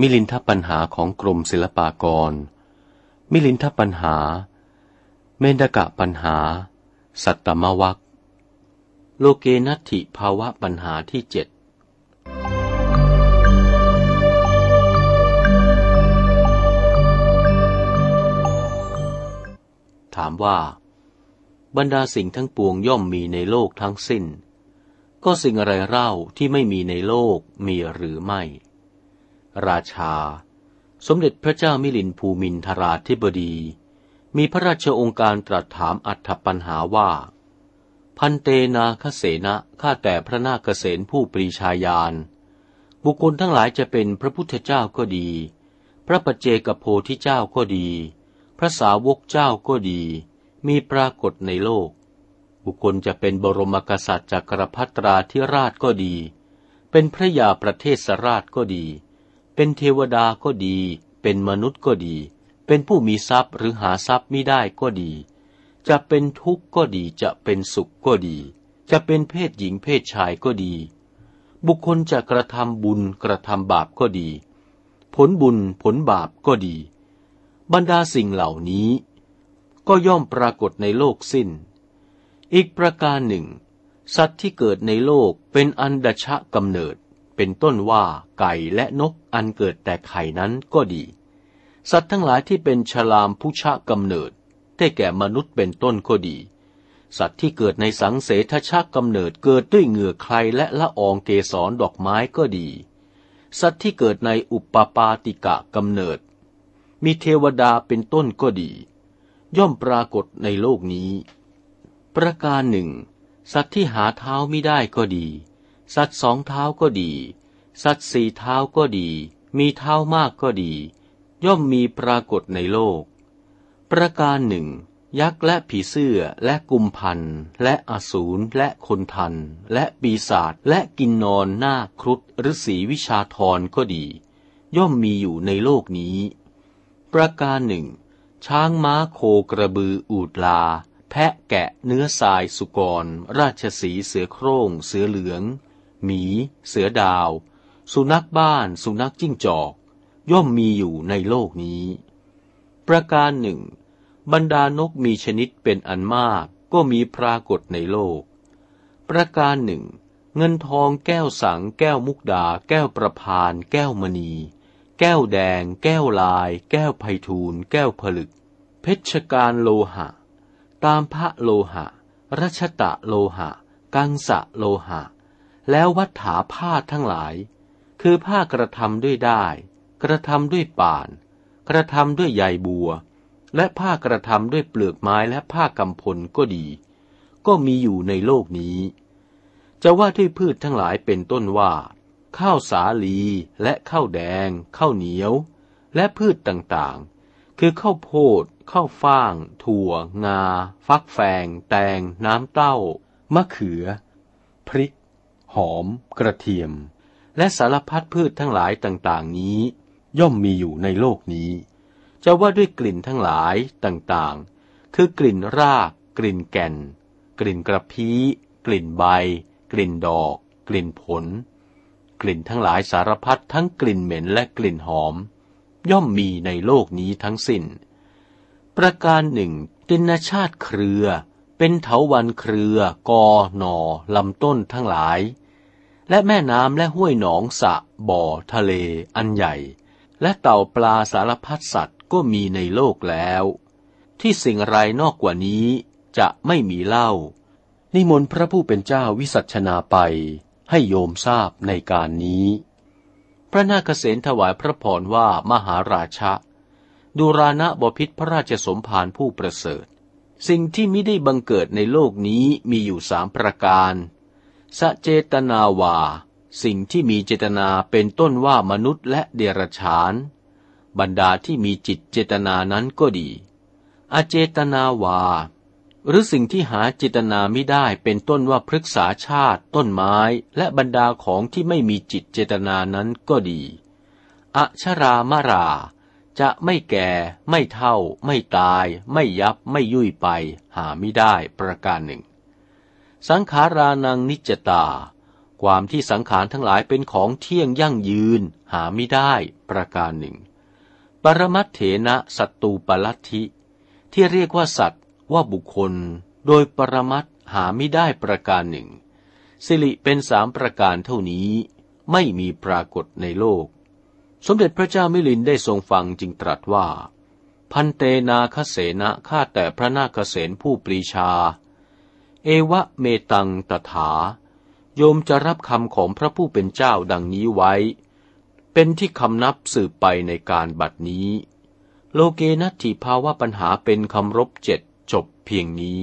มิลินทปัญหาของกรมศิลปากร มิลินทปัญหา เมนกะปัญหา สัตตมวัคโลเกนัตถิภาวะปัญหาที่เจ็ดถามว่า บรรดาสิ่งทั้งปวงย่อมมีในโลกทั้งสิ้น ก็สิ่งอะไรเล่าที่ไม่มีในโลกมีหรือไม่ ราชา สมเด็จพระเจ้ามิลินภูมินทราธิบดี มีพระราชองค์การตรัสถามอัฏฐปัญหาว่า พันเตนาคเสนะข้าแต่พระนาคเษนผู้ปรีชาญาณ บุคคลทั้งหลายจะเป็นพระพุทธเจ้าก็ดี พระปัจเจกโพธิเจ้าก็ดี พระสาวกเจ้าก็ดี มีปรากฏในโลก บุคคลจะเป็นบรมกษัตริย์จักรพรรตราธิราชก็ดีเป็นพระยาประเทศสราชก็ดี เป็นเทวดาก็ดี เป็นมนุษย์ก็ดี เป็นผู้มีทรัพย์หรือหาทรัพย์ไม่ได้ก็ดี จะเป็นทุกข์ก็ดี จะเป็นสุขก็ดี จะเป็นเพศหญิงเพศชายก็ดี บุคคลจะกระทำบุญกระทำบาปก็ดี ผลบุญผลบาปก็ดี บรรดาสิ่งเหล่านี้ ก็ย่อมปรากฏในโลกสิ้น อีกประการหนึ่ง สัตว์ที่เกิดในโลกเป็นอันดชะกำเนิด เป็นต้นว่าไก่และนกอันเกิดแต่ไข่นั้นก็ดี สัตว์ทั้งหลายที่เป็นฉลามผู้ชะกำเนิด ได้แก่มนุษย์เป็นต้นก็ดี สัตว์ที่เกิดในสังเสทชักกำเนิดเกิดด้วยเหงื่อใครและละอองเกสรดอกไม้ก็ดี สัตว์ที่เกิดในอุปปาติกะกำเนิด มีเทวดาเป็นต้นก็ดี ย่อมปรากฏในโลกนี้ ประการหนึ่ง สัตว์ที่หาเท้าไม่ได้ก็ดี สัตว์สองเท้าก็ดี สัตว์สี่เท้าก็ดี มีเท้ามากก็ดี ย่อมมีปรากฏในโลก ประการหนึ่ง ยักษ์และผีเสื้อและกุมพันและอสูรและคนทัน และปีศาจและกินนอนหน้าครุฑหรือสีวิชาทรก็ดี ย่อมมีอยู่ในโลกนี้ ประการหนึ่ง ช้างม้าโคกระบืออูดลาแพะแกะเนื้อทรายสุกร ราชสีเสือโคร่ง เสือเหลือง หมี เสือดาว สุนัขบ้าน สุนัขจิ้งจอก ย่อมมีอยู่ในโลกนี้ ประการหนึ่ง บรรดานกมีชนิดเป็นอันมากก็มีปรากฏในโลก ประการหนึ่ง เงินทองแก้วสัง แก้วมุกดา แก้วประพาน แก้วมณี แก้วแดง แก้วลาย แก้วไพทูลแก้วผลึก เพชรการโลหะ ตามพระโลหะ รัชตะโลหะ กังสะโลหะ แล้ววัฏฐาผ้าทั้งหลาย คือผ้ากระทำด้วยได้ กระทำด้วยป่าน กระทำด้วยใยบัว และผ้ากระทำด้วยเปลือกไม้และผ้ากำพลก็ดี ก็มีอยู่ในโลกนี้ จะว่าด้วยพืชทั้งหลายเป็นต้นว่า ข้าวสาลีและข้าวแดง ข้าวเหนียว และพืชต่างๆ คือข้าวโพดข้าวฟ่าง ถั่ว งา ฟักแฟง แตง น้ำเต้ามะเขือ พริก หอม กระเทียม และสารพัดพืชทั้งหลายต่างๆนี้ ย่อมมีอยู่ในโลกนี้ จะว่าด้วยกลิ่นทั้งหลายต่างๆ คือกลิ่นราก กลิ่นแก่น กลิ่นกระพี้ กลิ่นใบ กลิ่นดอก กลิ่นผล กลิ่นทั้งหลายสารพัดทั้งกลิ่นเหม็นและกลิ่นหอม ย่อมมีในโลกนี้ทั้งสิน้น ประการหนึ่งตินชาติเครือ เป็นเถาวันเครือกอหนอลำต้นทั้งหลาย และแม่น้ำและห้วยหนองสะบ่อทะเลอันใหญ่ และเต่าปลาสารพัดสัตว์ก็มีในโลกแล้ว ที่สิ่งไรนอกกว่านี้จะไม่มีเล่า นิมนต์พระผู้เป็นเจ้าวิสัชนาไปให้โยมทราบในการนี้ พระนาคเษนถวายพระพรว่ามหาราชะ ดูรานะบพิษพระราชสมภารผู้ประเสริฐ สิ่งที่ไม่ได้บังเกิดในโลกนี้มีอยู่สามประการสเจตนาวา สิ่งที่มีเจตนาเป็นต้นว่ามนุษย์และเดรัจฉาน บรรดาที่มีจิตเจตนานั้นก็ดี อเจตนาวา หรือสิ่งที่หาเจตนาไม่ได้เป็นต้นว่าพฤกษาชาติ ต้นไม้ และบรรดาของที่ไม่มีจิตเจตนานั้นก็ดี อชรามรา จะไม่แก่ ไม่เท่า ไม่ตาย ไม่ยับไม่ยุ่ยไป หาไม่ได้ประการหนึ่ง สังขารานังนิจตา ความที่สังขารทั้งหลายเป็นของเที่ยงยั่งยืน หาไม่ได้ประการหนึ่ง ปรมัตเถนะสัตตูปลัทธิ ที่เรียกว่าสัตว์ว่าบุคคล โดยปรมัตหาไม่ได้ประการหนึ่งสิริเป็นสามประการเท่านี้ ไม่มีปรากฏในโลก สมเด็จพระเจ้ามิลินได้ทรงฟังจึงตรัสว่า พันเตนาคเสนะข้าแต่พระนาคเสนผู้ปรีชา เอวะเมตังตถา โยมจะรับคำของพระผู้เป็นเจ้าดังนี้ไว้ เป็นที่คำนับสืบไปในการบัดนี้ โลเกนัตถิภาวะปัญหาเป็นคำรบเจ็ดจบเพียงนี้